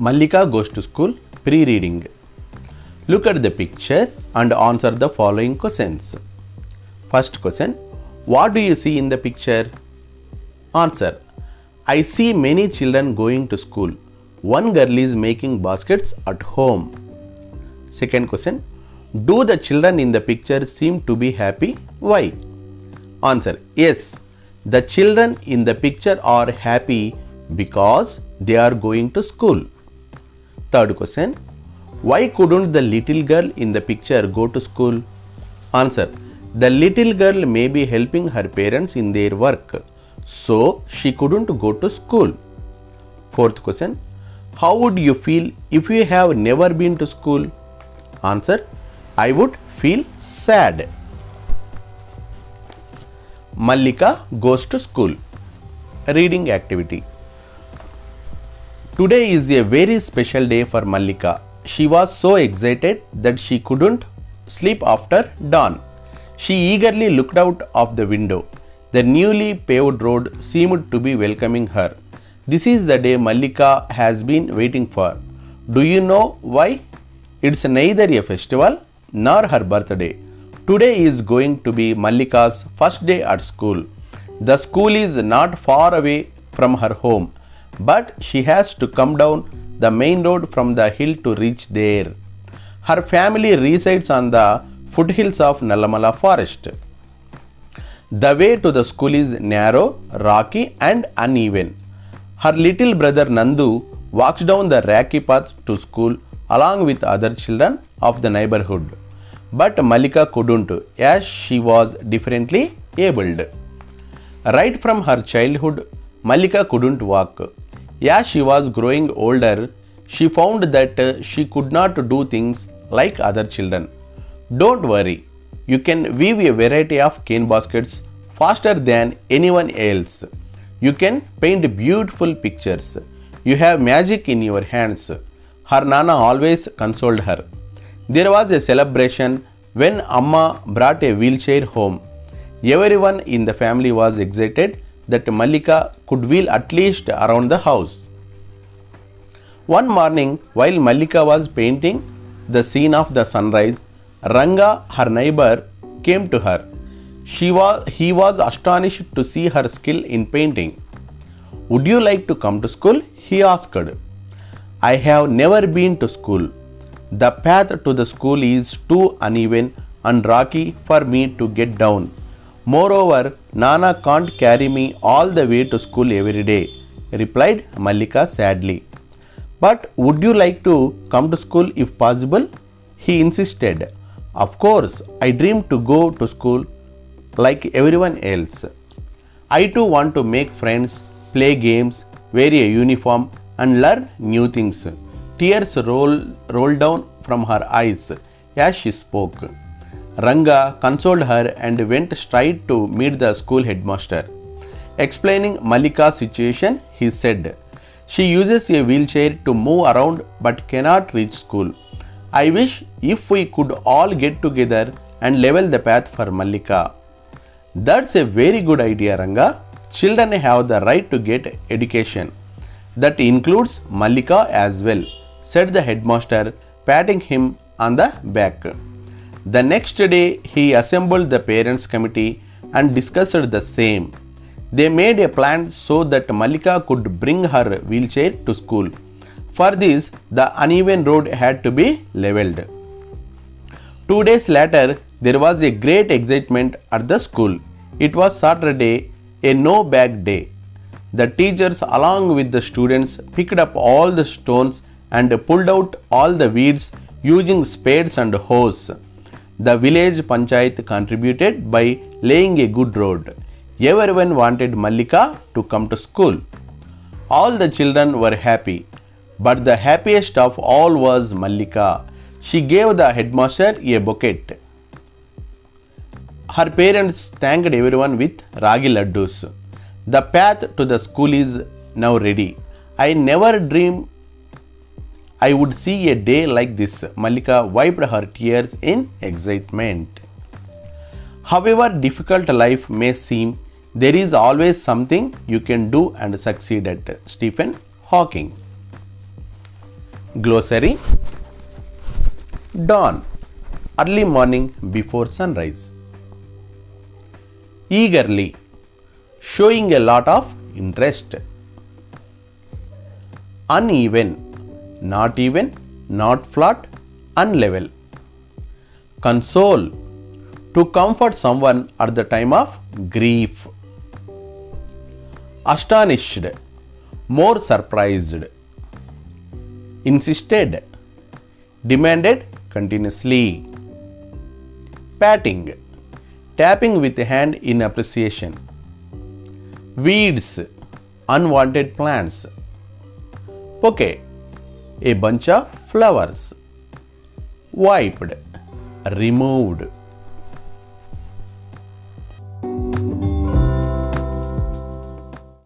Mallika goes to school pre reading. Look at the picture and answer the following questions. First question What do you see in the picture? Answer I see many children going to school. One girl is making baskets at home. Second question Do the children in the picture seem to be happy? Why? Answer Yes, the children in the picture are happy because they are going to school. Third question Why couldn't the little girl in the picture go to school? Answer The little girl may be helping her parents in their work, so she couldn't go to school. Fourth question How would you feel if you have never been to school? Answer I would feel sad. Mallika goes to school. Reading activity. Today is a very special day for Mallika. She was so excited that she couldn't sleep after dawn. She eagerly looked out of the window. The newly paved road seemed to be welcoming her. This is the day Mallika has been waiting for. Do you know why? It's neither a festival nor her birthday. Today is going to be Mallika's first day at school. The school is not far away from her home, but she has to come down the main road from the hill to reach there. Her family resides on the foothills of Nallamala forest. The way to the school is narrow, rocky, and uneven. Her little brother Nandu walks down the rocky path to school along with other children of the neighborhood. But Mallika couldn't as she was differently abled. Right from her childhood, Mallika couldn't walk. As she was growing older, she found that uh, she could not do things like other children. Don't worry, you can weave a variety of cane baskets faster than anyone else. You can paint beautiful pictures. You have magic in your hands. Her Nana always consoled her. There was a celebration when Amma brought a wheelchair home. Everyone in the family was excited that Mallika could wheel at least around the house. One morning, while Mallika was painting the scene of the sunrise, Ranga, her neighbor, came to her. She was, he was astonished to see her skill in painting. Would you like to come to school? He asked. I have never been to school. The path to the school is too uneven and rocky for me to get down. Moreover, Nana can't carry me all the way to school every day, replied Mallika sadly. But would you like to come to school if possible? He insisted. Of course, I dream to go to school like everyone else. I too want to make friends, play games, wear a uniform, and learn new things. Tears roll, rolled down from her eyes as she spoke. Ranga consoled her and went straight to meet the school headmaster. Explaining Mallika's situation, he said, She uses a wheelchair to move around but cannot reach school. I wish if we could all get together and level the path for Mallika. That's a very good idea, Ranga. Children have the right to get education. That includes Mallika as well, said the headmaster, patting him on the back. The next day, he assembled the parents' committee and discussed the same. They made a plan so that Mallika could bring her wheelchair to school. For this, the uneven road had to be leveled. Two days later, there was a great excitement at the school. It was Saturday, a no bag day. The teachers, along with the students, picked up all the stones and pulled out all the weeds using spades and hoes. The village panchayat contributed by laying a good road. Everyone wanted Mallika to come to school. All the children were happy, but the happiest of all was Mallika. She gave the headmaster a bouquet. Her parents thanked everyone with ragi laddus. The path to the school is now ready. I never dreamed I would see a day like this. Mallika wiped her tears in excitement. However difficult life may seem, there is always something you can do and succeed at. Stephen Hawking. Glossary Dawn early morning before sunrise. Eagerly showing a lot of interest. Uneven not even, not flat, unlevel. Console. To comfort someone at the time of grief. Astonished. More surprised. Insisted. Demanded continuously. Patting. Tapping with the hand in appreciation. Weeds. Unwanted plants. Bouquet a bunch of flowers. Wiped. Removed